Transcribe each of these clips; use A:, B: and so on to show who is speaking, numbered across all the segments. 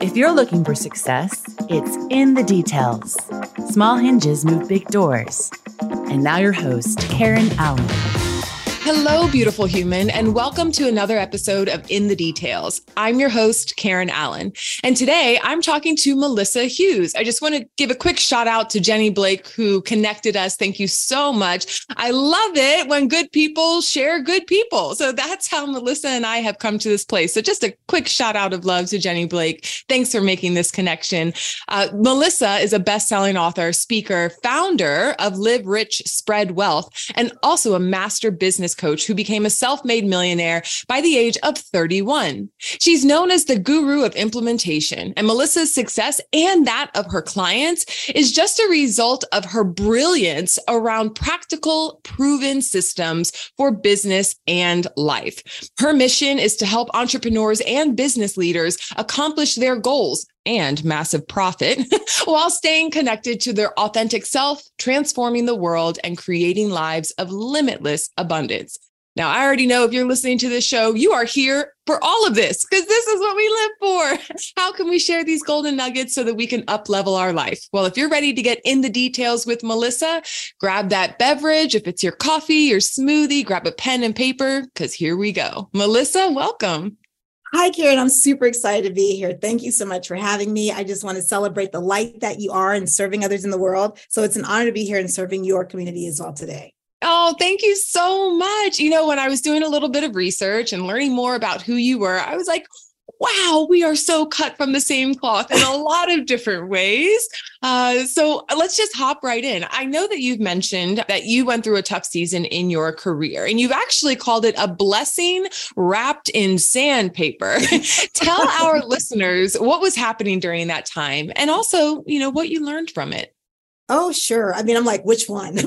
A: If you're looking for success, it's in the details. Small hinges move big doors. And now, your host, Karen Allen.
B: Hello, beautiful human, and welcome to another episode of In the Details. I'm your host, Karen Allen, and today I'm talking to Melissa Hughes. I just want to give a quick shout out to Jenny Blake, who connected us. Thank you so much. I love it when good people share good people. So that's how Melissa and I have come to this place. So just a quick shout out of love to Jenny Blake. Thanks for making this connection. Uh, Melissa is a best selling author, speaker, founder of Live Rich, Spread Wealth, and also a master business business coach who became a self made millionaire by the age of 31. She's known as the guru of implementation, and Melissa's success and that of her clients is just a result of her brilliance around practical, proven systems for business and life. Her mission is to help entrepreneurs and business leaders accomplish their goals and massive profit while staying connected to their authentic self, transforming the world, and creating lives of limitless abundance. Now, I already know if you're listening to this show, you are here for all of this because this is what we live for. How can we share these golden nuggets so that we can up level our life? Well, if you're ready to get in the details with Melissa, grab that beverage. If it's your coffee, your smoothie, grab a pen and paper because here we go. Melissa, welcome.
C: Hi, Karen. I'm super excited to be here. Thank you so much for having me. I just want to celebrate the light that you are and serving others in the world. So it's an honor to be here and serving your community as well today.
B: Oh, thank you so much. You know, when I was doing a little bit of research and learning more about who you were, I was like, wow, we are so cut from the same cloth in a lot of different ways. Uh, so let's just hop right in. I know that you've mentioned that you went through a tough season in your career, and you've actually called it a blessing wrapped in sandpaper. Tell our listeners what was happening during that time and also, you know, what you learned from it.
C: Oh, sure. I mean, I'm like, which one? but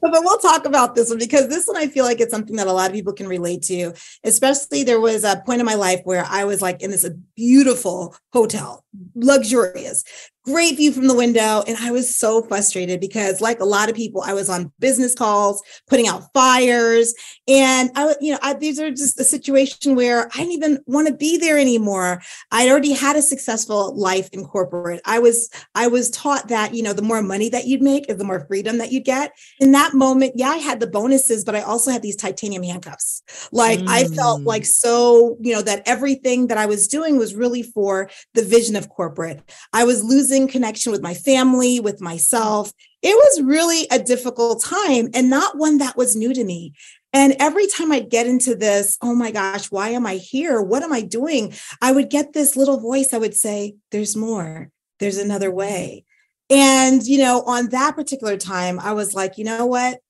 C: we'll talk about this one because this one I feel like it's something that a lot of people can relate to. Especially, there was a point in my life where I was like in this beautiful hotel, luxurious, great view from the window. And I was so frustrated because, like a lot of people, I was on business calls, putting out fires. And I, you know, I, these are just a situation where I didn't even want to be there anymore. I'd already had a successful life in corporate. I was, I was taught that, you know, the more money that you'd make is the more freedom that you'd get. In that moment, yeah, I had the bonuses, but I also had these titanium handcuffs. Like mm. I felt like mm. so, you know, that everything that I was doing was really for the vision of corporate. I was losing losing connection with my family, with myself. It was really a difficult time and not one that was new to me. And every time I'd get into this, oh my gosh, why am I here? What am I doing? I would get this little voice. I would say, there's more, there's another way. And, you know, on that particular time, I was like, you know what?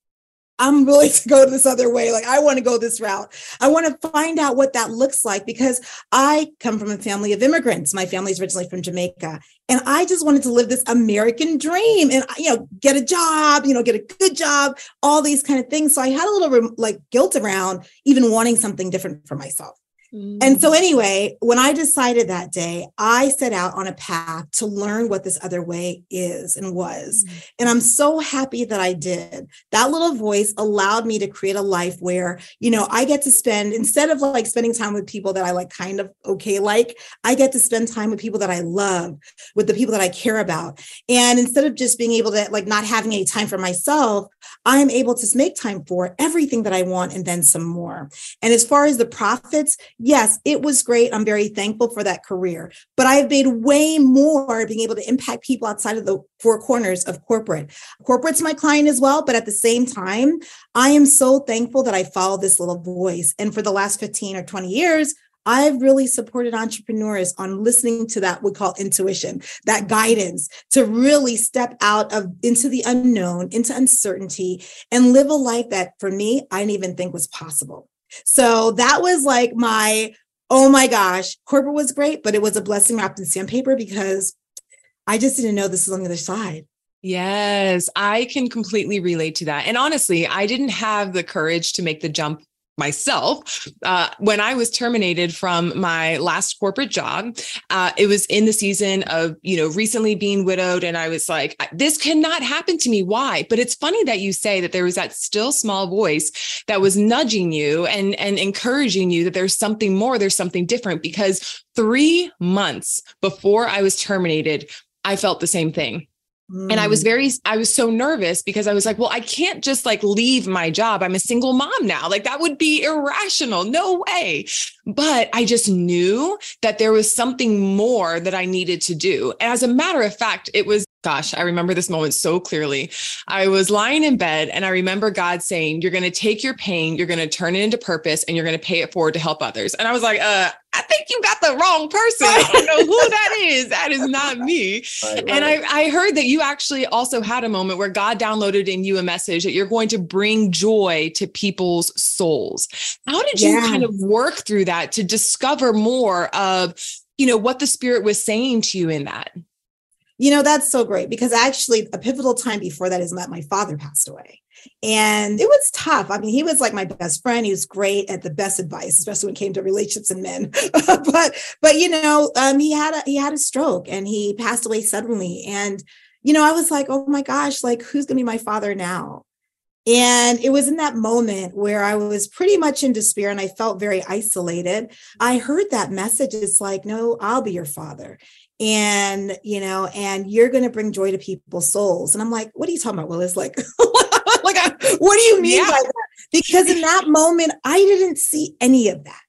C: I'm willing to go this other way. Like, I want to go this route. I want to find out what that looks like because I come from a family of immigrants. My family's originally from Jamaica. And I just wanted to live this American dream and, you know, get a job, you know, get a good job, all these kind of things. So I had a little like guilt around even wanting something different for myself. And so, mm. anyway, when I decided that day, I set out on a path to learn what this other way is and was. Mm-hmm. And I'm so happy that I did. That little voice allowed me to create a life where, you know, I get to spend, instead of like spending time with people that I like kind of okay like, I get to spend time with people that I love, with the people that I care about. And instead of just being able to like not having any time for myself, I'm able to make time for everything that I want and then some more. And as far as the profits, yes, it was great. I'm very thankful for that career, but I've made way more being able to impact people outside of the four corners of corporate. Corporate's my client as well, but at the same time, I am so thankful that I follow this little voice. And for the last 15 or 20 years, I've really supported entrepreneurs on listening to that we call intuition, that guidance to really step out of into the unknown, into uncertainty, and live a life that for me, I didn't even think was possible. So that was like my, oh my gosh, corporate was great, but it was a blessing wrapped in sandpaper because I just didn't know this was on the other side.
B: Yes, I can completely relate to that. And honestly, I didn't have the courage to make the jump myself uh, when i was terminated from my last corporate job uh, it was in the season of you know recently being widowed and i was like this cannot happen to me. Why? But it's funny that you say that there was that still small voice that was nudging you and and encouraging you that there's something more there's something different because three months before i was terminated i felt the same thing and I was mm. very, I was so nervous because I was like, well, I can't just like leave my job. I'm a single mom now. Like that would be irrational. No way. But I just knew that there was something more that I needed to do. And as a matter of fact, it was Gosh, I remember this moment so clearly. I was lying in bed and I remember God saying, You're going to take your pain, you're going to turn it into purpose, and you're going to pay it forward to help others. And I was like, uh, I think you got the wrong person. I don't know who that is. That is not me. Right, right. And I, I heard that you actually also had a moment where God downloaded in you a message that you're going to bring joy to people's souls. How did you kind of work through that to discover more of, you know, what the spirit was saying to you in that?
C: You know, that's so great because actually, a pivotal time before that is that my father passed away. And it was tough. I mean, he was like my best friend. He was great at the best advice, especially when it came to relationships and men. but, but you know, um, he had a he had a stroke and he passed away suddenly. And you know, I was like, oh my gosh, like who's gonna be my father now? And it was in that moment where I was pretty much in despair and I felt very isolated. I heard that message. It's like, no, I'll be your father and you know and you're going to bring joy to people's souls and i'm like what are you talking about willis like like what do you mean yeah. by that because in that moment i didn't see any of that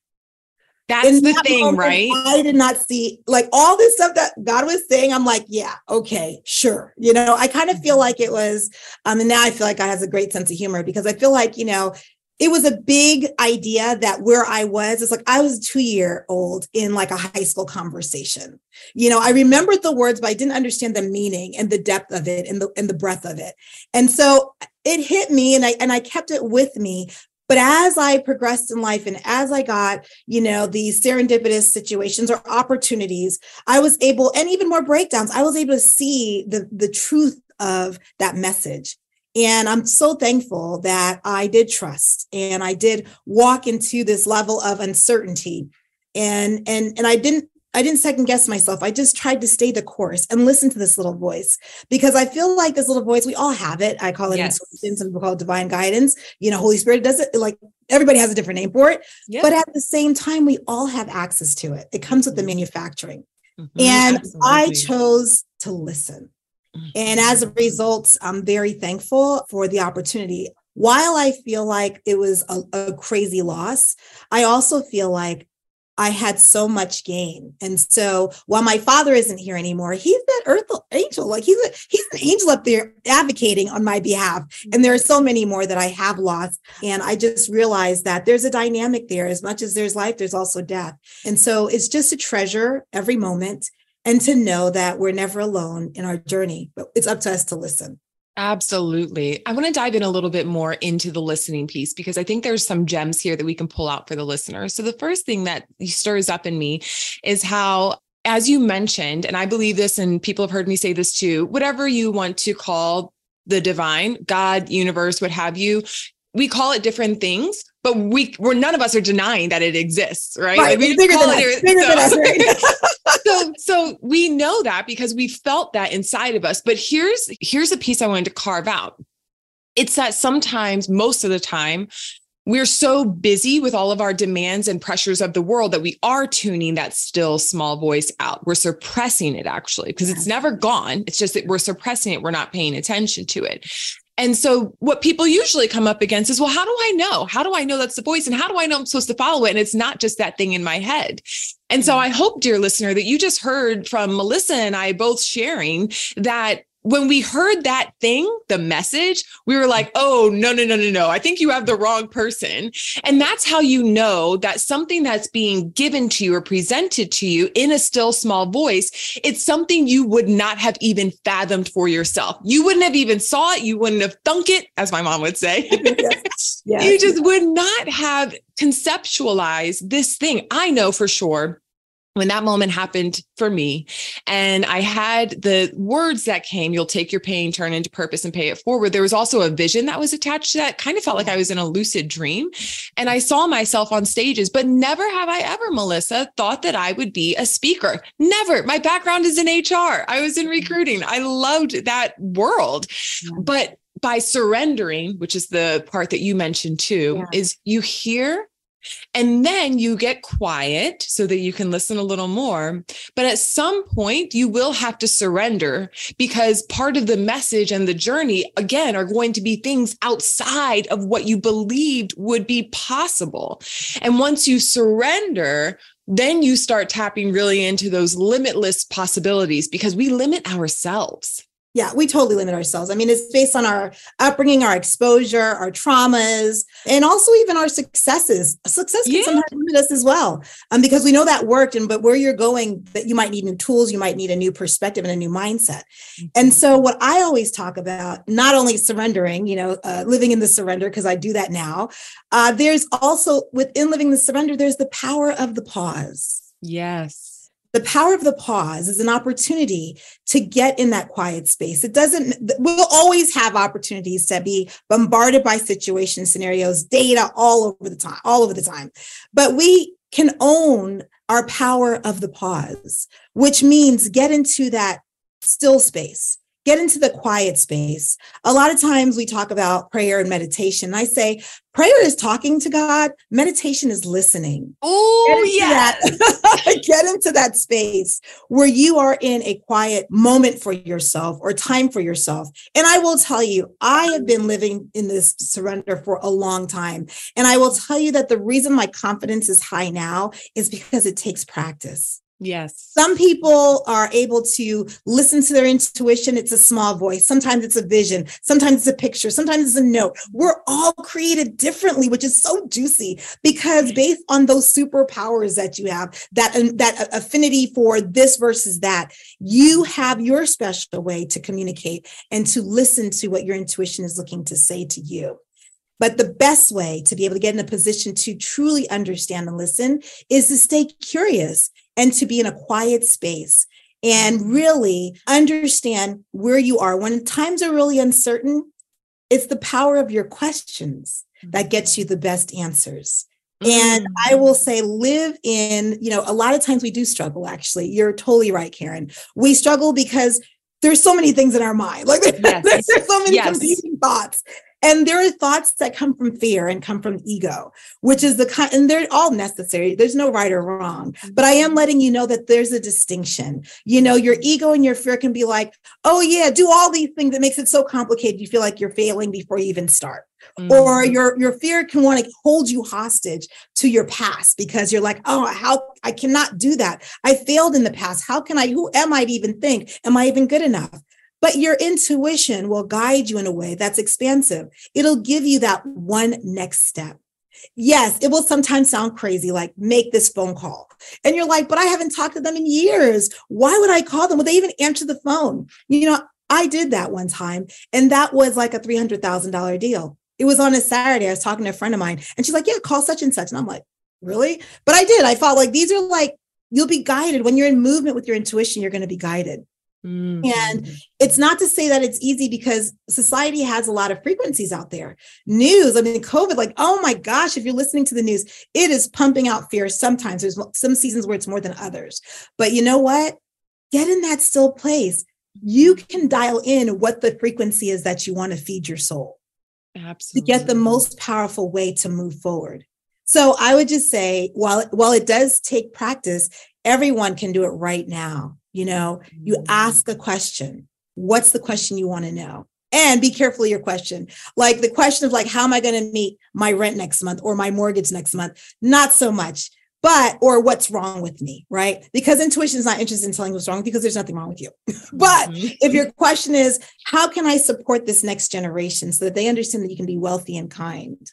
B: that's in the that thing moment, right
C: i did not see like all this stuff that god was saying i'm like yeah okay sure you know i kind of feel mm-hmm. like it was um and now i feel like god has a great sense of humor because i feel like you know it was a big idea that where I was, it's like I was two year old in like a high school conversation. You know, I remembered the words, but I didn't understand the meaning and the depth of it and the and the breadth of it. And so uh, it hit me and I and I kept it with me. But as I progressed in life and as I got, you know, these serendipitous situations or opportunities, I was able, and even more breakdowns, I was able to see the, the truth of that message. And I'm so thankful that I did trust and I did walk into this level of uncertainty. And and and I didn't I didn't second guess myself. I just tried to stay the course and listen to this little voice because I feel like this little voice, we all have it. I call it yes. intuition, some people call it divine guidance. You know, Holy Spirit does it like everybody has a different name for it. Yep. But at the same time, we all have access to it. It comes with the mm-hmm. manufacturing. Mm-hmm, and absolutely. I chose to listen. And as a result, I'm very thankful for the opportunity. While I feel like it was a, a, crazy loss, I also feel like I had so much gain. And so while my father isn't here anymore, he's that earth angel. Like he's a, he's an angel up there advocating on my behalf. And there are so many more that I have lost. And I just realized that there's a dynamic there. As much as there's life, there's also death. And so it's just a treasure every moment and to know that we're never alone in our journey, but it's up to us to listen.
B: Absolutely. I want to dive in a little bit more into the listening piece because I think there's some gems here that we can pull out for the listeners. So, the first thing that stirs up in me is how, as you mentioned, and I believe this, and people have heard me say this too, whatever you want to call the divine, God, universe, what have you, we call it different things, but we we're none of us are denying that it exists, right? right. Like we bigger call it, bigger so, than us, right? so so we know that because we felt that inside of us. But here's here's a piece I wanted to carve out. It's that sometimes, most of the time, we're so busy with all of our demands and pressures of the world that we are tuning that still small voice out. We're suppressing it actually because it's never gone. It's just that we're suppressing it. We're not paying attention to it. And so what people usually come up against is, well, how do I know? How do I know that's the voice? And how do I know I'm supposed to follow it? And it's not just that thing in my head. And so mm-hmm. I hope, dear listener, that you just heard from Melissa and I both sharing that when we heard that thing, the message, we were like, oh, no, no, no, no, no. I think you have the wrong person. And that's how you know that something that's being given to you or presented to you in a still small voice, it's something you would not have even fathomed for yourself. You wouldn't have even saw it. You wouldn't have thunk it, as my mom would say. yes. Yes. You just would not have conceptualized this thing. I know for sure when that moment happened for me. And i had the words that came you'll take your pain turn into purpose and pay it forward. There was also a vision that was attached to that. Kind of felt like i was in a lucid dream. And i saw myself on stages but never have i ever melissa thought that i would be a speaker. Never. My background is in hr i was in recruiting. I loved that world. But by surrendering which is the part that you mentioned too yeah. is you hear and then you get quiet so that you can listen a little more. But at some point, you will have to surrender because part of the message and the journey, again, are going to be things outside of what you believed would be possible. And once you surrender, then you start tapping really into those limitless possibilities because we limit ourselves.
C: Yeah, we totally limit ourselves. I mean, it's based on our upbringing, our exposure, our traumas, and also even our successes. Success can yeah. sometimes limit us as well, um, because we know that worked, and but where you're going, that you might need new tools, you might need a new perspective and a new mindset. Mm-hmm. And so, what I always talk about, not only surrendering, you know, uh, living in the surrender, because I do that now. Uh, there's also within living the surrender, there's the power of the pause.
B: Yes
C: the power of the pause is an opportunity to get in that quiet space. It doesn't, we'll always have opportunities to be bombarded by situation scenarios, data all over the time, all over the time. But we can own our power of the pause, which means get into that still space get into the quiet space. A lot of times we talk about prayer and meditation. I say prayer is talking to God, meditation is listening.
B: Oh, yeah.
C: get into that space where you are in a quiet moment for yourself or time for yourself. And I will tell you, I have been living in this surrender for a long time. And I will tell you that the reason my confidence is high now is because it takes practice.
B: Yes.
C: Some people are able to listen to their intuition. It's a small voice. Sometimes it's a vision. Sometimes it's a picture. Sometimes it's a note. We're all created differently, which is so juicy because based on those superpowers that you have, that, that affinity for this versus that, you have your special way to communicate and to listen to what your intuition is looking to say to you. But the best way to be able to get in a position to truly understand and listen is to stay curious and to be in a quiet space and really understand where you are. When times are really uncertain, it's the power of your questions that gets you the best answers. And I mm. will say, live in, you know, a lot of times we do struggle, actually. You're totally right, Karen. We struggle because there's so many things in our mind. Like yes. there's so many yes. competing thoughts. And there are thoughts that come from fear and come from ego, which is the kind, and they're all necessary. There's no right or wrong, but I am mm-hmm. letting you know that there's a distinction. You know, your ego and your fear can be like, oh, yeah, do all these things that makes it so complicated. You feel like you're failing before you even start. Mm-hmm. Or your your fear can want to hold you hostage to your past because you're like, oh, how I cannot do that. I failed in the past. How can I? Who am I to even think? Am I even good enough? But your intuition will guide you in a way that's expansive. It'll give you that one next step. Yes, it will sometimes sound crazy, like make this phone call. And you're like, but I haven't talked to them in years. Why would I call them? Would they even answer the phone? You know, I did that one time, and that was like a $300,000 deal. It was on a Saturday. I was talking to a friend of mine, and she's like, yeah, call such and such. And I'm like, really? But I did. I felt like these are like, you'll be guided. When you're in movement with your intuition, you're going to be guided. Mm-hmm. And it's not to say that it's easy because society has a lot of frequencies out there. News, I mean, COVID, like, oh my gosh, if you're listening to the news, it is pumping out fear. Sometimes there's some seasons where it's more than others. But you know what? Get in that still place. You mm-hmm. can dial in what the frequency is that you want to feed your soul.
B: Absolutely.
C: To get the most powerful way to move forward. So I would just say, while, while it does take practice, everyone can do it right now you know, you mm-hmm. ask a question. What's the question you want to know? And be careful of your question. Like the question of like, how am I going to meet my rent next month or my mortgage next month? Not so much but or what's wrong with me right because intuition is not interested in telling what's wrong because there's nothing wrong with you but mm-hmm. if your question is how can i support this next generation so that they understand that you can be wealthy and kind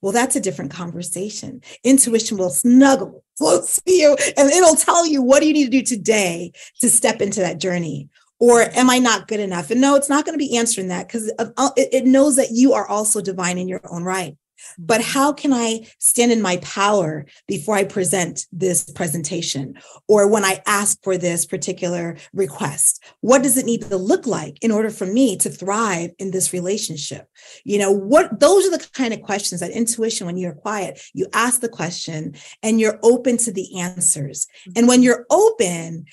C: well, that's a different conversation. Intuition will snuggle close to you and it'll tell you what do you need to do today to step into that journey. Or am I not good enough? And no, it's not going to be answering that because uh, it knows that you are also divine in your own right. But mm-hmm. how can I stand in my power before I present this presentation or when I ask for this particular request? What does it need to look like in order for me to thrive in this relationship? You know, what those are the kind of questions that intuition, when you're quiet, you ask the question and you're open to the answers. And when mm-hmm. you're open,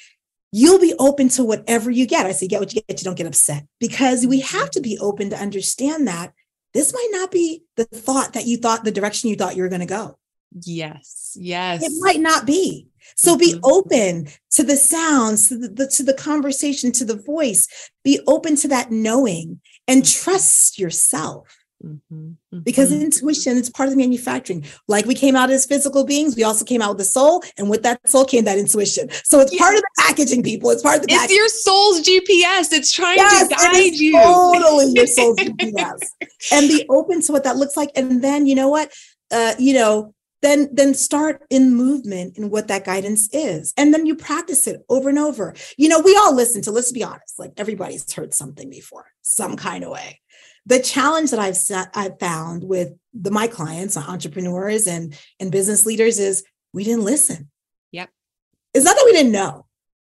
C: you'll be open to whatever you get. I say, get what you get, you don't get upset because we have mm-hmm. to be open to understand that this might not be the thought that you thought the direction you thought you were going to go.
B: Yes. Yes.
C: It might not be. So be mm-hmm. open to the sounds, to the, the, to the conversation, to the voice. Be open to that knowing and mm-hmm. trust yourself. Mm-hmm, mm-hmm. Because intuition is part of the manufacturing. Like we came out as physical beings, we also came out with the soul, and with that soul came that intuition. So it's part of the packaging, people. It's part of the. Packaging.
B: It's your soul's GPS. It's trying yes, to guide you.
C: Totally, your soul's GPS, and be open to what that looks like. And then you know what, uh, you know, then then start in movement in what that guidance is and then you practice it over and over you know we all listen to let's be honest like everybody's heard something before some kind of way the challenge that I've set, I've found with the, my clients, entrepreneurs and and business leaders, is we didn't listen.
B: Yep.
C: It's not that we didn't know.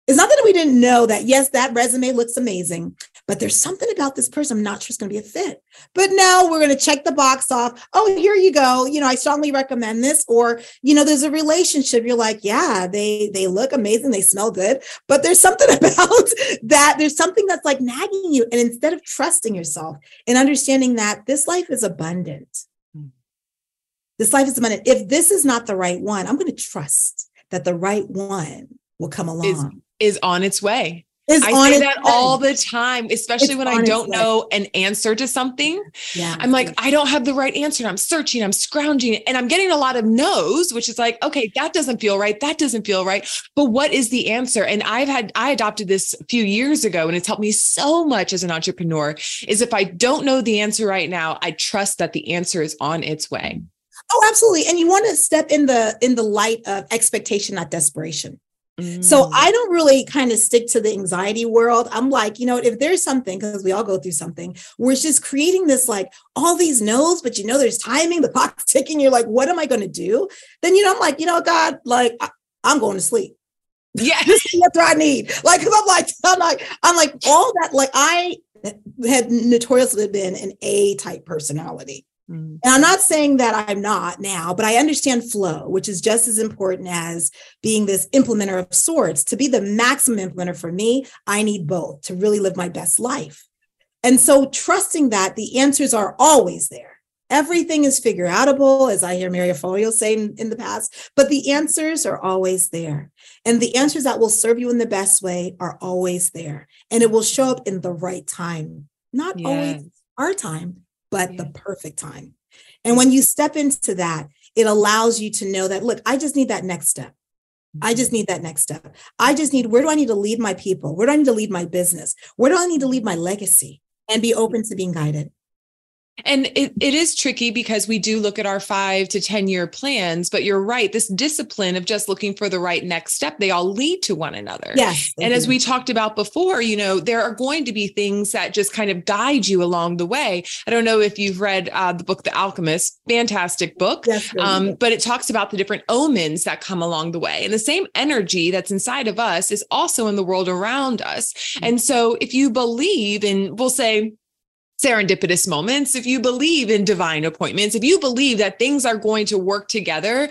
C: It's not that we didn't know that, yes, that resume looks amazing, but there's something about this person I'm not sure it's going to be a fit. But now we're going to check the box off. Oh, here you go. You know, I strongly recommend this. Or, you know, there's a relationship. You're like, yeah, they they look amazing, they smell good, but there's something about that. There's something that's like nagging you. And instead of trusting yourself and understanding that this life is abundant, hmm. this life is abundant. If this is not the right one, I'm going to trust that the right one will come along.
B: Is, is on its way. Is I say that way. all the time, especially it's when I don't know an answer to something. Yeah. I'm like, I don't have the right answer. I'm searching, I'm scrounging, and I'm getting a lot of no's, which is like, okay, that doesn't feel right. That doesn't feel right. But what is the answer? And I've had, I adopted this a few years ago, and it's helped me so much as an entrepreneur. Is if I don't know the answer right now, I trust that the answer is on its way.
C: Oh, absolutely. And you want to step in the in the light of expectation, not desperation. So mm. I don't really kind of stick to the anxiety world. I'm like, you know, if there's something, because we all go through something, where it's just creating this like all these no's, but you know, there's timing, the clock's ticking. You're like, what am I going to do? Then, you know, I'm like, you know, God, like, I, am going to sleep.
B: Yeah.
C: this is what I need. Like, cause I'm like, I'm like, I'm like, all that, like, I had notoriously been an A type personality. Mm-hmm. And I'm not saying that I'm not now, but I understand flow, which is just as important as being this implementer of sorts. To be the maximum implementer for me, I need both to really live my best life. And so trusting that the answers are always there. Everything is figure outable, as I hear Maria Forleo say in, in the past, but the answers are always there. And the answers that will serve you in the best way are always there. And it will show up in the right time, not yes. always our time, but yeah. the perfect time. And when you step into that, it allows you to know that, look, I just need that next step. I just mm-hmm. need that next step. I just need, where do I need to lead my people? Where do I need to lead my business? Where do I need to lead my legacy? And be open to being guided.
B: And it, it is tricky because we do look at our five to 10 year plans, but you're right. This discipline of just looking for the right next step, they all lead to one another.
C: Yes.
B: And as we talked about before, you know, there are going to be things that just kind of guide you along the way. I don't know if you've read uh, the book, The Alchemist, fantastic book, yes, um, but it talks about the different omens that come along the way. And the same energy that's inside of us is also in the world around us. Mm-hmm. And so if you believe in, we'll say, serendipitous moments, if you believe in divine appointments, if you believe that things are going to work together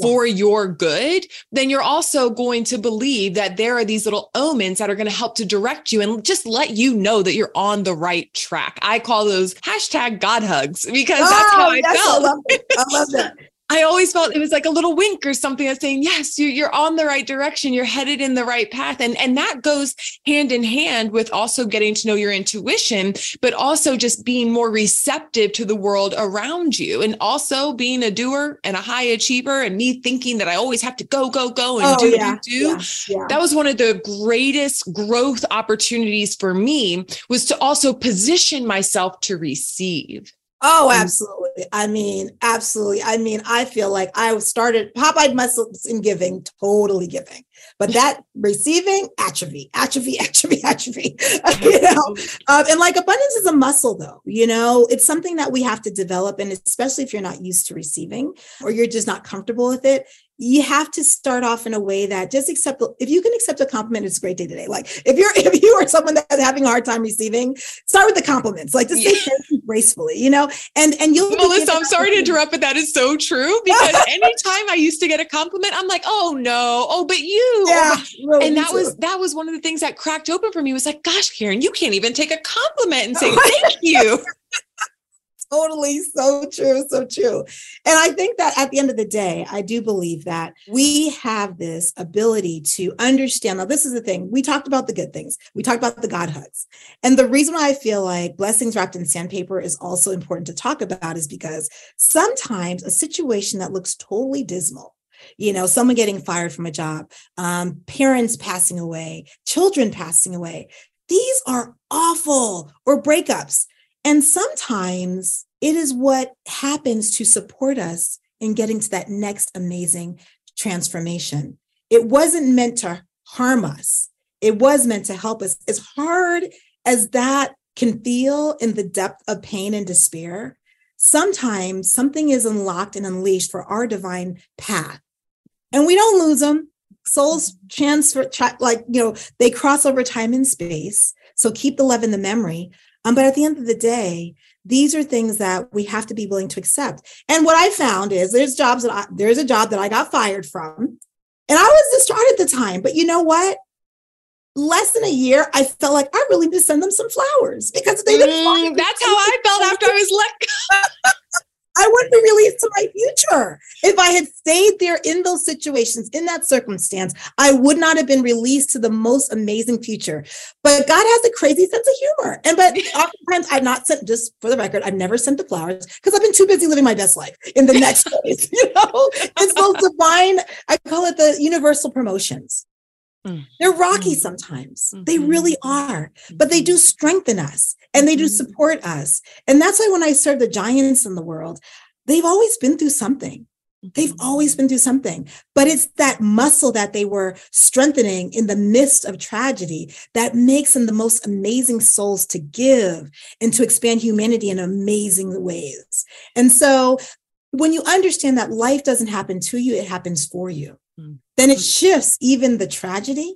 B: for your good, then you're also going to believe that there are these little omens that are going to help to direct you and just let you know that you're on the right track. I call those hashtag God hugs because oh, that's how I yes, felt. I love,
C: I love that.
B: I always felt it was like a little wink or something that's saying, yes, you, are on the right direction. You're headed in the right path. And, and that goes hand in hand with also getting to know your intuition, but also just being more receptive to the world around you. And also being a doer and a high achiever and me thinking that I always have to go, go, go and oh, do, yeah, do, do. Yeah, yeah. That was one of the greatest growth opportunities for me was to also position myself to receive.
C: Oh, absolutely. I mean, absolutely. I mean, I feel like I started Popeye muscles in giving, totally giving. But that receiving, atrophy, atrophy, atrophy, atrophy. you know, um, and like abundance is a muscle, though. You know, it's something that we have to develop, and especially if you're not used to receiving or you're just not comfortable with it, you have to start off in a way that just accept if you can accept a compliment it's a great day today. Like if you're if you are someone that's having a hard time receiving start with the compliments. Like just say thank you gracefully you know? And and you'll
B: melissa i'm sorry to interrupt but that is so true because anytime i used to get a compliment i'm like oh no. Oh but you.
C: Oh, yeah,
B: really and that too. was that was one of the things that cracked open for me was like gosh karen you can't even take a compliment and say thank you
C: totally so true, so true. And I think that at the end of the day, I do believe that we have this ability to understand. Now, this is the thing we talked about the good things, we talked about the God. And the reason why I feel like blessings wrapped in sandpaper is also important to talk about is because sometimes a situation that looks totally dismal you know someone getting fired from a job um, parents passing away children passing away these are awful or breakups and sometimes it is what happens to support us in getting to that next amazing transformation. It wasn't meant to harm us, it was meant to help us. As hard as that can feel in the depth of pain and despair, sometimes something is unlocked and unleashed for our divine path. And we don't lose them. Souls transfer, like, you know, they cross over time and space. So keep the love in the memory. Um, but at the end of the day, these are things that we have to be willing to accept. And what I found is there's jobs that I, there's a job that I got fired from, and I was distraught at the time. But you know what? Less than a year, I felt like I really need to send them some flowers because they didn't.
B: Mm, that's how I felt after I was let
C: I wouldn't be released to my future. If I had stayed there in those situations, in that circumstance, I would not have been released to the most amazing future. But God has a crazy sense of humor. And but oftentimes I've not sent, just for the record, I've never sent the flowers because I've been too busy living my best life in the next place. You know, it's those divine, I call it the universal promotions. Mm. They're rocky mm. sometimes. Mm-hmm. They really are, but they do mm-hmm. strengthen us and they do mm-hmm. support us. And that's why when I serve the giants in the world, they've always been through something. They've mm-hmm. always been through something, but it's that muscle that they were strengthening in the midst of tragedy that makes them the most amazing souls to give and to expand humanity in amazing ways. And so when you understand that life doesn't happen to you, it happens for you, mm-hmm. Then it shifts even the tragedy.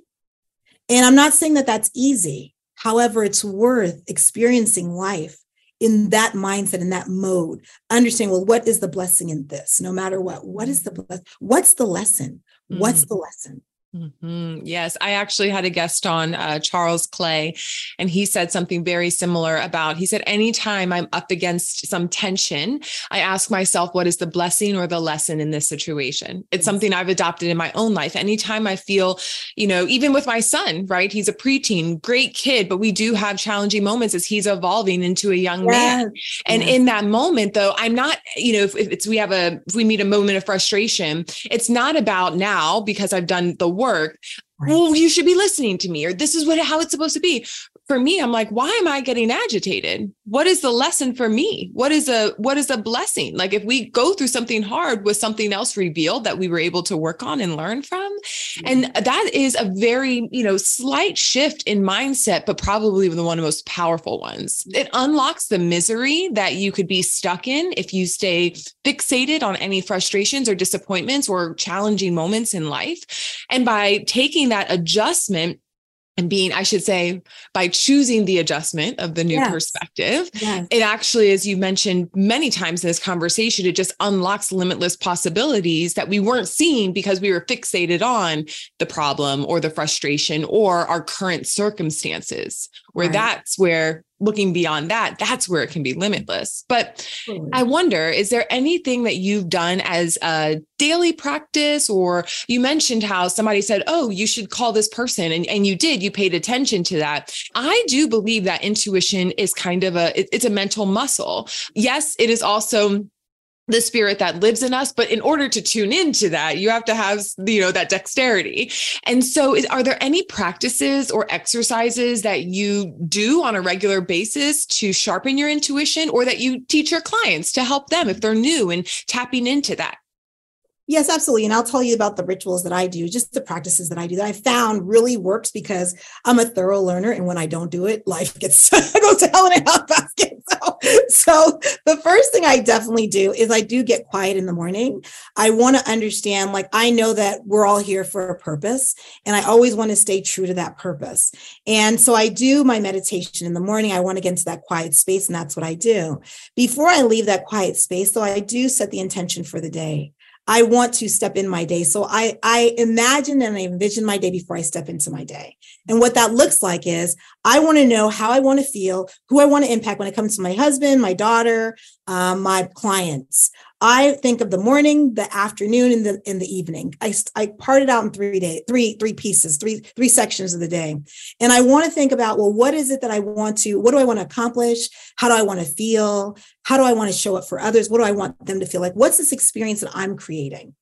C: And I'm not saying that that's easy. However, it's worth experiencing life in that mindset, in that mode, understanding, well, what is the blessing in this? No matter what, what is the bless? What's the lesson? What's mm. the lesson?
B: Mm-hmm. Yes, I actually had a guest on uh, Charles Clay, and he said something very similar about. He said, anytime I'm up against some tension, I ask myself, what is the blessing or the lesson in this situation? It's something I've adopted in my own life. Anytime I feel, you know, even with my son, right? He's a preteen, great kid, but we do have challenging moments as he's evolving into a young yes. man. And yes. in that moment, though, I'm not, you know, if, if it's we have a if we meet a moment of frustration, it's not about now because I've done the work work well you should be listening to me or this is what how it's supposed to be for me i'm like why am i getting agitated? What is the lesson for me? What is a what is a blessing? Like if we go through something hard with something else revealed that we were able to work on and learn from mm-hmm. and that is a very you know slight shift in mindset but probably the one of the most powerful ones. Mm-hmm. It unlocks the misery that you could be stuck in if you stay fixated on any frustrations or disappointments or challenging moments in life. And by taking that adjustment and being, I should say, by choosing the adjustment of the new yes. perspective, yes. it actually, as you mentioned many times in this conversation, it just unlocks limitless possibilities that we weren't seeing because we were fixated on the problem or the frustration or our current circumstances, where right. that's where looking beyond that, that's where it can be limitless. But I wonder, is there anything that you've done as a daily practice? Or you mentioned how somebody said, Oh, you should call this person. And, and you did, you paid attention to that. I do believe that intuition is kind of a, it, it's a mental muscle. Yes, it is also the spirit that lives in us. But in order to tune into that you have to have you know that dexterity. And so is, are there any practices or exercises that you do on a regular basis to sharpen your intuition or that you teach your clients to help them if they're new and tapping into that
C: Yes, absolutely. And I'll tell you about the rituals that I do, just the practices that I do that I found really works because I'm a thorough learner. And when I don't do it, life gets goes to hell in a handbasket. So, so the first thing I definitely do is I do get quiet in the morning. I want to understand, like, I know that we're all here for a purpose, and I always want to stay true to that purpose. And so I do my meditation in the morning. I want to get into that quiet space, and that's what I do. Before I leave that quiet space, though, I do set the intention for the day. I want to step in my day. So I, I imagine and I envision my day before I step into my day. And what that looks like is I want to know how I want to feel, who I want to impact when it comes to my husband, my daughter, um, my clients. I think of the morning, the afternoon, and the in the evening. I I part it out in three day, three three pieces, three three sections of the day, and I want to think about well, what is it that I want to? What do I want to accomplish? How do I want to feel? How do I want to show up for others? What do I want them to feel like? What's this experience that I'm creating?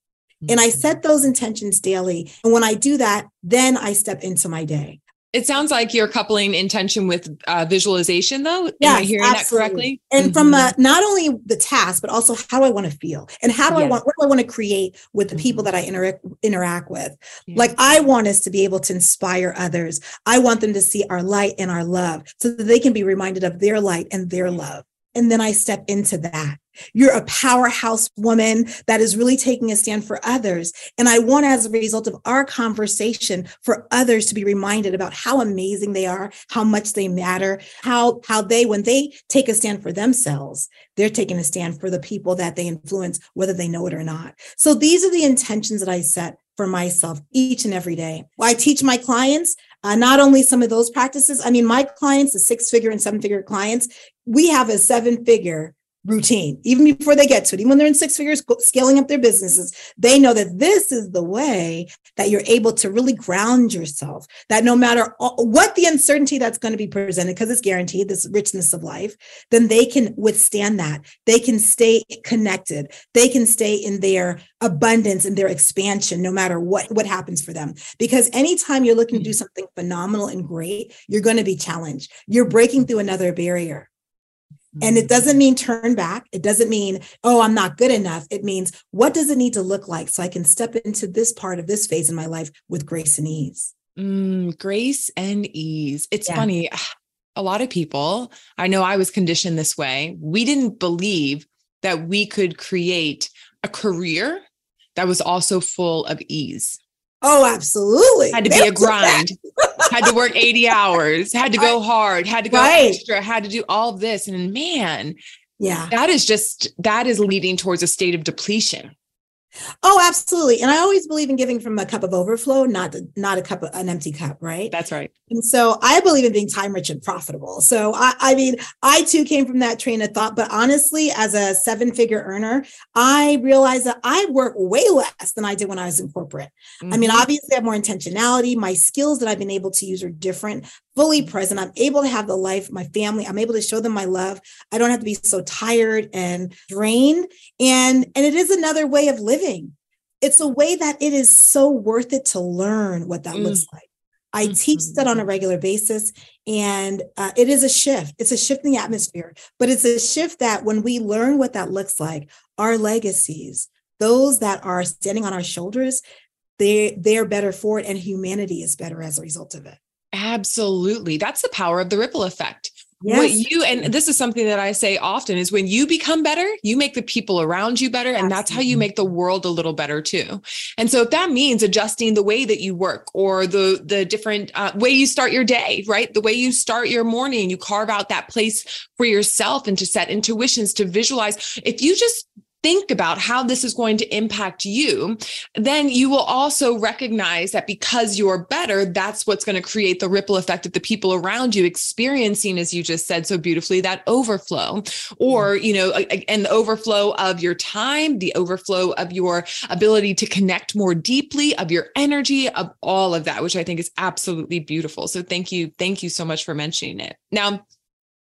C: And I set mm-hmm. those intentions daily. And when I do that, then I step into my day.
B: It sounds like you're coupling intention with uh, visualization, though. Yeah, hearing absolutely. that correctly?
C: And mm-hmm. from uh, not only the task, but also how do I want to feel, and how do yes. I want what do I want to create with the people mm-hmm. that I interact interact with. Yeah. Like I want us to be able to inspire others. I want them to see our light and our love, so that they can be reminded of their light and their love. And then I step into that. You're a powerhouse woman that is really taking a stand for others. And I want, as a result of our conversation, for others to be reminded about how amazing they are, how much they matter, how, how they, when they take a stand for themselves, they're taking a stand for the people that they influence, whether they know it or not. So these are the intentions that I set for myself each and every day. I teach my clients uh, not only some of those practices. I mean, my clients, the six figure and seven figure clients, we have a seven figure routine, even before they get to it, even when they're in six figures, scaling up their businesses, they know that this is the way that you're able to really ground yourself. That no matter what the uncertainty that's going to be presented, because it's guaranteed, this richness of life, then they can withstand that. They can stay connected. They can stay in their abundance and their expansion, no matter what, what happens for them. Because anytime you're looking to do mm. something phenomenal and great, you're going to be challenged. You're breaking through another barrier. And it doesn't mean turn back. It doesn't mean, oh, I'm not good enough. It means, what does it need to look like so I can step into this part of this phase in my life with grace and ease?
B: Mm, grace and ease. It's yeah. funny. A lot of people, I know I was conditioned this way. We didn't believe that we could create a career that was also full of ease.
C: Oh, absolutely.
B: Had to be a grind. had to work 80 hours, had to go hard, had to go right. extra, had to do all this. And man, yeah, that is just that is leading towards a state of depletion.
C: Oh, absolutely. And I always believe in giving from a cup of overflow, not not a cup of an empty cup, right?
B: That's right.
C: And so I believe in being time rich and profitable. So I, I mean, I too came from that train of thought. But honestly, as a seven figure earner, I realized that I work way less than I did when I was in corporate. Mm-hmm. I mean, mm-hmm. obviously, I have more intentionality. My skills that I've been able to use are different fully present. I'm able to have the life, my family, I'm able to show them my love. I don't have to be so tired and drained. And, and it is another way of living. It's a way that it is so worth it to learn what that mm. looks like. I mm-hmm. teach that on a regular basis, and uh, it is a shift. It's a shift in the atmosphere, but it's a shift that when we learn what that looks like, our legacies, those that are standing on our shoulders, they they're better for it, and humanity is better as a result of it.
B: Absolutely. That's the power of the ripple effect. Yes. What you and this is something that I say often is when you become better, you make the people around you better and that's how you make the world a little better too. And so if that means adjusting the way that you work or the the different uh, way you start your day, right? The way you start your morning, you carve out that place for yourself and to set intuitions to visualize. If you just think about how this is going to impact you, then you will also recognize that because you're better, that's what's going to create the ripple effect of the people around you experiencing, as you just said so beautifully, that overflow or, mm. you know, and the overflow of your time, the overflow of your ability to connect more deeply, of your energy, of all of that, which I think is absolutely beautiful. So thank you. Thank you so much for mentioning it. Now,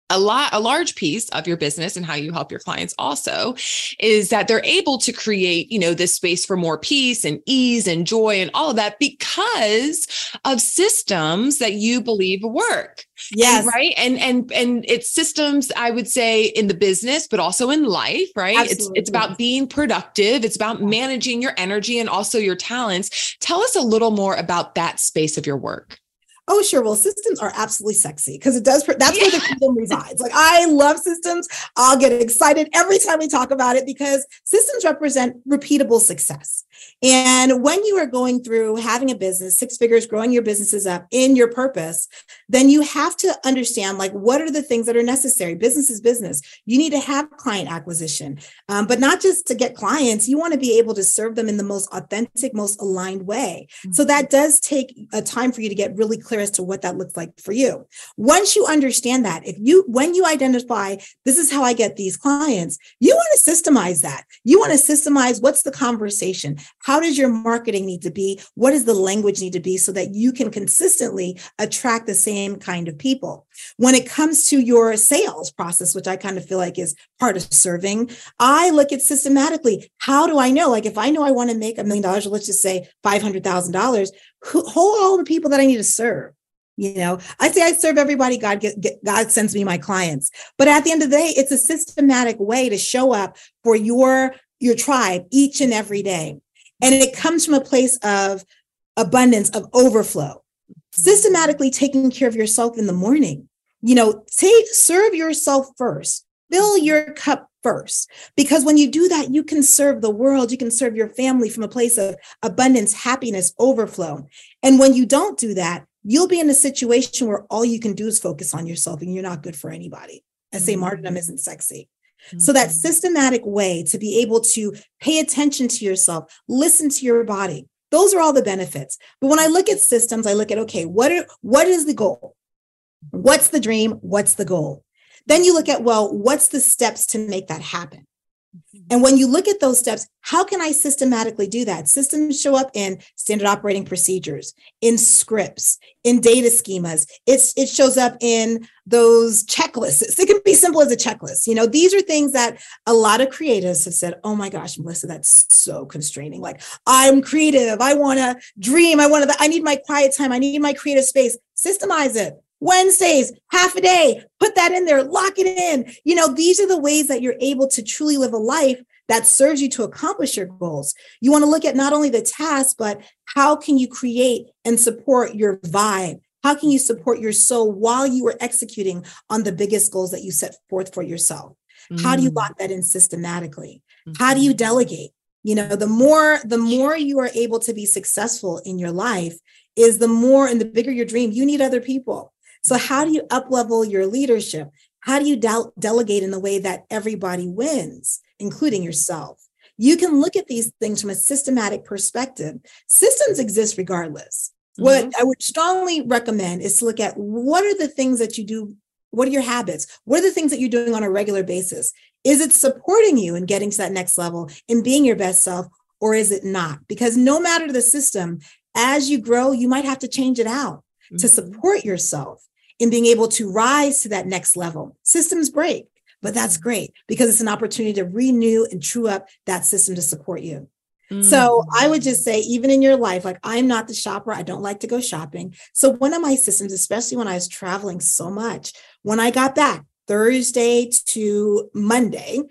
B: a lot a large piece of your business and how you help your clients also is that they're able to create you know this space for more peace and ease and joy and all of that because of systems that you believe work
C: yes.
B: and, right? And and and it's systems i would say in the business but also in life right? Absolutely. it's it's about being productive. It's about managing your energy and also your talents. Tell us a little more about that space of your work
C: oh sure. Well systems are absolutely sexy because it does that's yeah. where the freedom resides. Like i love systems. I'll get excited every time we talk about it because systems represent repeatable success and when you are going through having a business six figures growing your businesses up in your purpose then you have to understand like what are the things that are necessary business is business you need to have client acquisition um, but not just to get clients you want to be able to serve them in the most authentic most aligned way mm-hmm. so that does take a time for you to get really clear clear as to what that looks like for you. Once you understand that, if you, when you identify, this is how I get these clients, you want to systemize that. You want to systemize what's the conversation? How does your marketing need to be? What does the language need to be so that you can consistently attract the same kind of people? When it comes to your sales process, which I kind of feel like is part of serving, I look at systematically. How do I know? Like if I know I want to make a million dollars, let's just say $500,000, who, who all the people that I need to serve? You know, I say I serve everybody. God get, get, God sends me my clients, but at the end of the day, it's a systematic way to show up for your your tribe each and every day, and it comes from a place of abundance of overflow. Systematically taking care of yourself in the morning. You know, take serve yourself first. Fill your cup first. Because when you do that, you can serve the world, you can serve your family from a place of abundance, happiness, overflow. And when you don't do that, you'll be in a situation where all you can do is focus on yourself and you're not good for anybody. I say martyrdom isn't sexy. Mm-hmm. So that mm-hmm. systematic way to be able to pay attention to yourself, listen to your body. Those are all the benefits. But when I look at systems, I look at okay, what are, what is the goal? What's the dream? What's the goal? Then you look at, well, what's the steps to make that happen? And when you look at those steps, how can I systematically do that? Systems show up in standard operating procedures, in scripts, in data schemas. It's it shows up in those checklists. It can be simple as a checklist. You know, these are things that a lot of creatives have said, "Oh my gosh, Melissa, that's so constraining. Like, I'm creative. I want to dream. I want to I need my quiet time. I need my creative space. Systemize it. Wednesdays, half a day, put that in there, lock it in. You know, these are the ways that you're able to truly live a life that serves you to accomplish your goals. You want to look at not only the task, but how can you create and support your vibe? How can you support your soul while you are executing on the biggest goals that you set forth for yourself? Mm. How do you mm. lock that in systematically? Mm-hmm. How do you delegate? You know, the more the more you are able to be successful in your life is the more and the bigger your dream, you need other people so, how do you uplevel your leadership? How do you de- delegate in the way that everybody wins, including yourself? You can look at these things from a systematic perspective. Systems exist regardless. Mm-hmm. What I would strongly recommend is to look at what are the things that you do what are your habits? What are the things that you're doing on a regular basis? Is it supporting you in getting to that next level and being your best self, or is it not? Because no matter the system, as you grow, you might have to change it out mm-hmm. to support yourself in being able to rise to that next level. Systems break, but that's great because it's an opportunity to renew and true up that system to support you. Mm. So I would just say, even in your life, like I'm not the shopper. I don't like to go shopping. So one of my systems, especially when I was traveling so much, when I got back Thursday to Monday,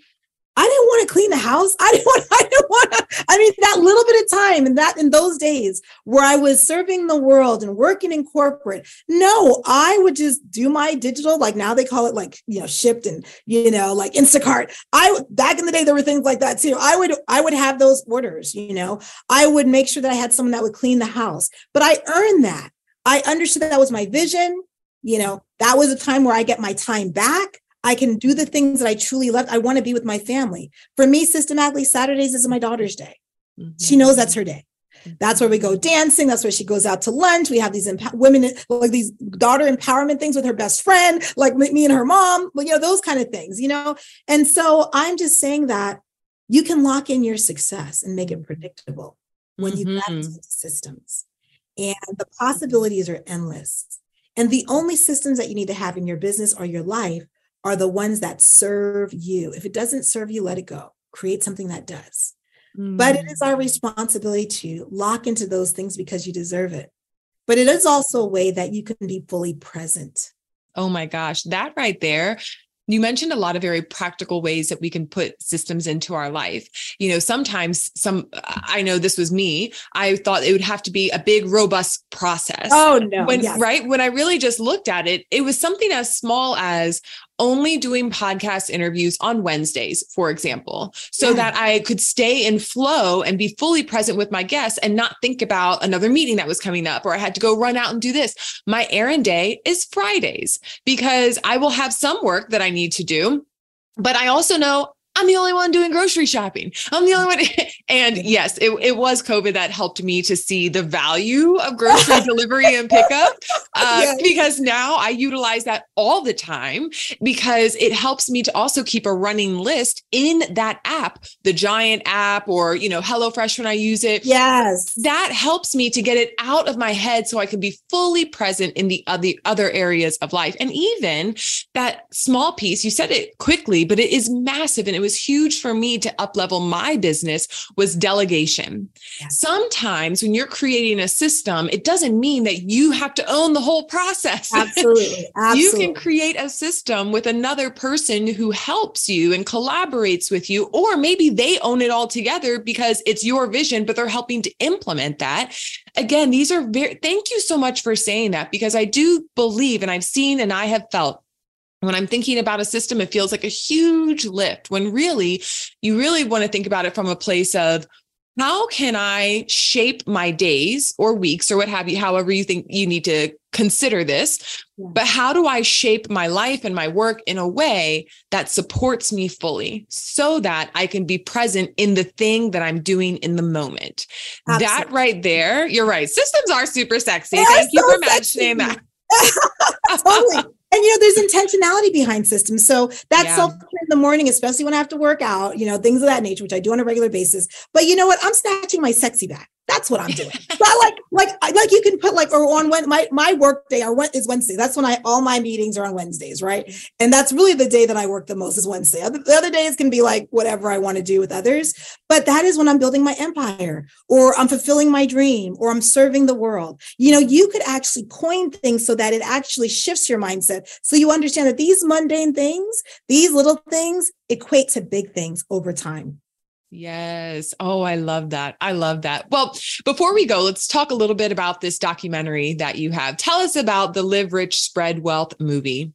C: I didn't want to clean the house. I didn't want, I didn't want to, I mean, that little bit of time and that in those days where I was serving the world and working in corporate, no, I would just do my digital, like now they call it like, you know, Shipt and, you know, like Instacart. I, back in the day, there were things like that too. I would, I would have those orders, you know, I would make sure that I had someone that would clean the house, but I earned that. I understood that, that was my vision. You know, that was a time where I get my time back. I can do the things that I truly love. I want to be with my family. For me, systematically, Saturdays is my daughter's day. Mm-hmm. She knows that's her day. That's where we go dancing. That's where she goes out to lunch. We have these women, like these daughter empowerment things with her best friend, like me and her mom, you know, those kind of things, you know? And so I'm just saying that you can lock in your success and make it predictable when mm-hmm. you have systems. And the possibilities are endless. And the only systems that you need to have in your business or your life are the ones that serve you. If it doesn't serve you, let it go. Create something that does. Mm. But it is our mm. responsibility to lock into those things because you deserve it. But it is also a way that you can be fully present.
B: Oh my gosh, that right there you mentioned a lot of very practical ways that we can put systems into our life. You know, sometimes some, I know this was me. I thought it would have to be a big, robust process.
C: Oh, no.
B: When, yes. Right. When I really just looked at it, it was something as small as, only doing podcast interviews on Wednesdays, for example, so yeah. that I could stay in flow and be fully present with my guests and not think about another meeting that was coming up or I had to go run out and do this. My errand day is Fridays because I will have some work that I need to do. But I also know I'm the only one doing grocery shopping. I'm the only one. And yes, it, it was COVID that helped me to see the value of grocery delivery and pickup uh, yes. because now I utilize that all the time because it helps me to also keep a running list in that app, the giant app or, you know, HelloFresh when I use it.
C: Yes.
B: That helps me to get it out of my head so I can be fully present in the, the other areas of life. And even that small piece, you said it quickly, but it is massive and it was huge for me to up level my business was delegation. Yeah. Sometimes when you're creating a system, it doesn't mean that you have to own the whole process.
C: Absolutely. Absolutely.
B: you can create a system with another person who helps you and collaborates with you, or maybe they own it all together because it's your vision, but they're helping to implement that. Again, these are very, thank you so much for saying that because I do believe and I've seen and I have felt when I'm thinking about a system, it feels like a huge lift when really you really want to think about it from a place of how can I shape my days or weeks or what have you, however you think you need to consider this. But how do I shape my life and my work in a way that supports me fully so that I can be present in the thing that I'm doing in the moment? Absolutely. That right there, you're right. Systems are super sexy. Thank you for sexy. mentioning that.
C: totally and you know there's intentionality behind systems. So that yeah. self in the morning especially when i have to work out you know things of that nature which i do on a regular basis. But you know what? I'm snatching my sexy back that's what I'm doing. I like, like, like you can put like, or on when my, my work day or is Wednesday. That's when I, all my meetings are on Wednesdays. Right. And that's really the day that I work the most is Wednesday. The other days can be like whatever I want to do with others, but that is when I'm building my empire or I'm fulfilling my dream or I'm serving the world. You know, you could actually coin things so that it actually shifts your mindset. So you understand that these mundane things, these little things equate to big things over time.
B: Yes. Oh, I love that. I love that. Well, before we go, let's talk a little bit about this documentary that you have. Tell us about the Live Rich, Spread Wealth movie.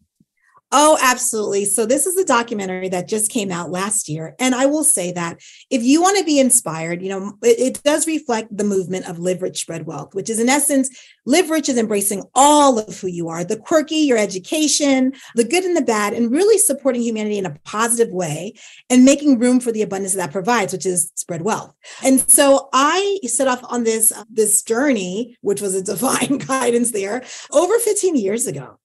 C: Oh, absolutely. So, this is a documentary that just came out last year. And I will say that if you want to be inspired, you know, it, it, does reflect the movement of Live Rich, Spread Wealth, which is in essence, Live Rich is embracing all of who you are the quirky, your education, the good and the bad, and really supporting humanity in a positive way and making room for the abundance that provides, which is spread wealth. And so, I set off on this, uh, this journey, which was a divine guidance there over 15 years ago.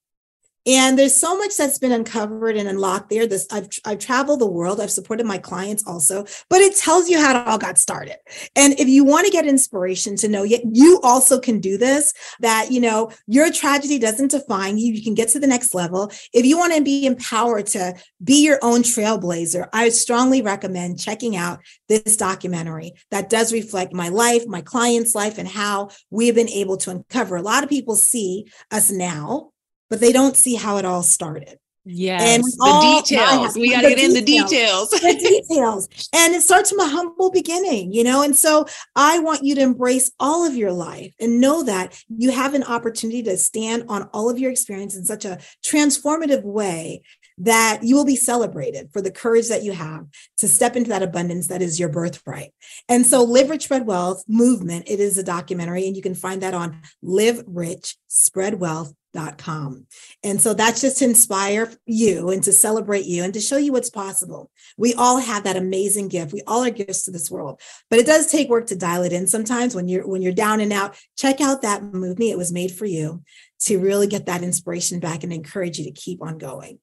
C: And there's so much that's been uncovered and unlocked there. This I've I've traveled the world. I've supported my clients also, but it tells you how it all got started. And if you want to get inspiration to know yet you also can do this, that you know your tragedy doesn't define you. You can get to the next level. If you want to be empowered to be your own trailblazer, I strongly recommend checking out this documentary that does reflect my life, my clients' life, and how we have been able to uncover. A lot of people see us now but they don't see how it all started.
B: Yes, and the all, details. We got to get in the details.
C: the details. And it starts from a humble beginning, you know? And so I want you to embrace all of your life and know that you have an opportunity to stand on all of your experience in such a transformative way that you will be celebrated for the courage that you have to step into that abundance that is your birthright. And so Live Rich Spread Wealth movement, it is a documentary and you can find that on Live Rich Spread Wealth Com. And so that's just to inspire you and to celebrate you and to show you what's possible. We all have that amazing gift. We all are gifts to this world, but it does take work to dial it in. Sometimes when you're when you're down and out, check out that movie. It was made for you to really get that inspiration back and encourage you to keep on going.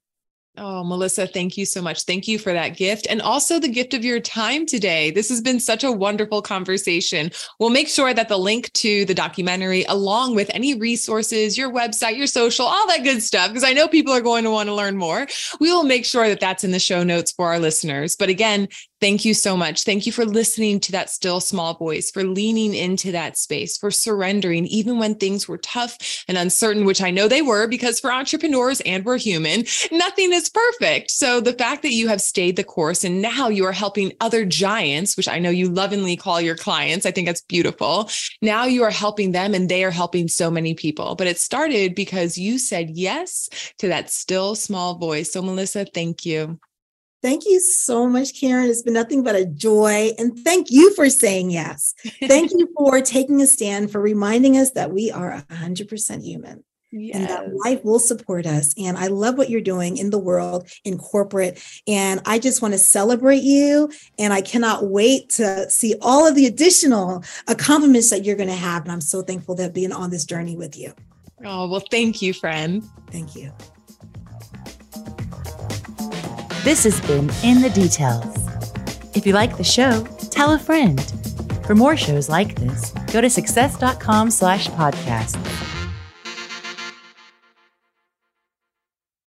B: Oh, Melissa, thank you so much. Thank you for that gift and also the gift of your time today. This has been such a wonderful conversation. We'll make sure that the link to the documentary, along with any resources, your website, your social, all that good stuff, because I know people are going to want to learn more, we will make sure that that's in the show notes for our listeners. But again, Thank you so much. Thank you for listening to that still small voice, for leaning into that space, for surrendering, even when things were tough and uncertain, which I know they were because for entrepreneurs and we're human, nothing is perfect. So the fact that you have stayed the course and now you are helping other giants, which I know you lovingly call your clients, I think that's beautiful. Now you are helping them and they are helping so many people. But it started because you said yes to that still small voice. So, Melissa, thank you.
C: Thank you so much, Karen. It's been nothing but a joy. And thank you for saying yes. Thank you for taking a stand, for reminding us that we are 100% human. Yes. And that life will support us. And I love what you're doing in the world, in corporate. And I just want to celebrate you. And I cannot wait to see all of the additional accomplishments that you're going to have. And I'm so thankful that being on this journey with you.
B: Oh, well, thank you, friend.
C: Thank you.
A: This has been In the Details. If you like the show, tell a friend. For more shows like this, go to success.com slash podcast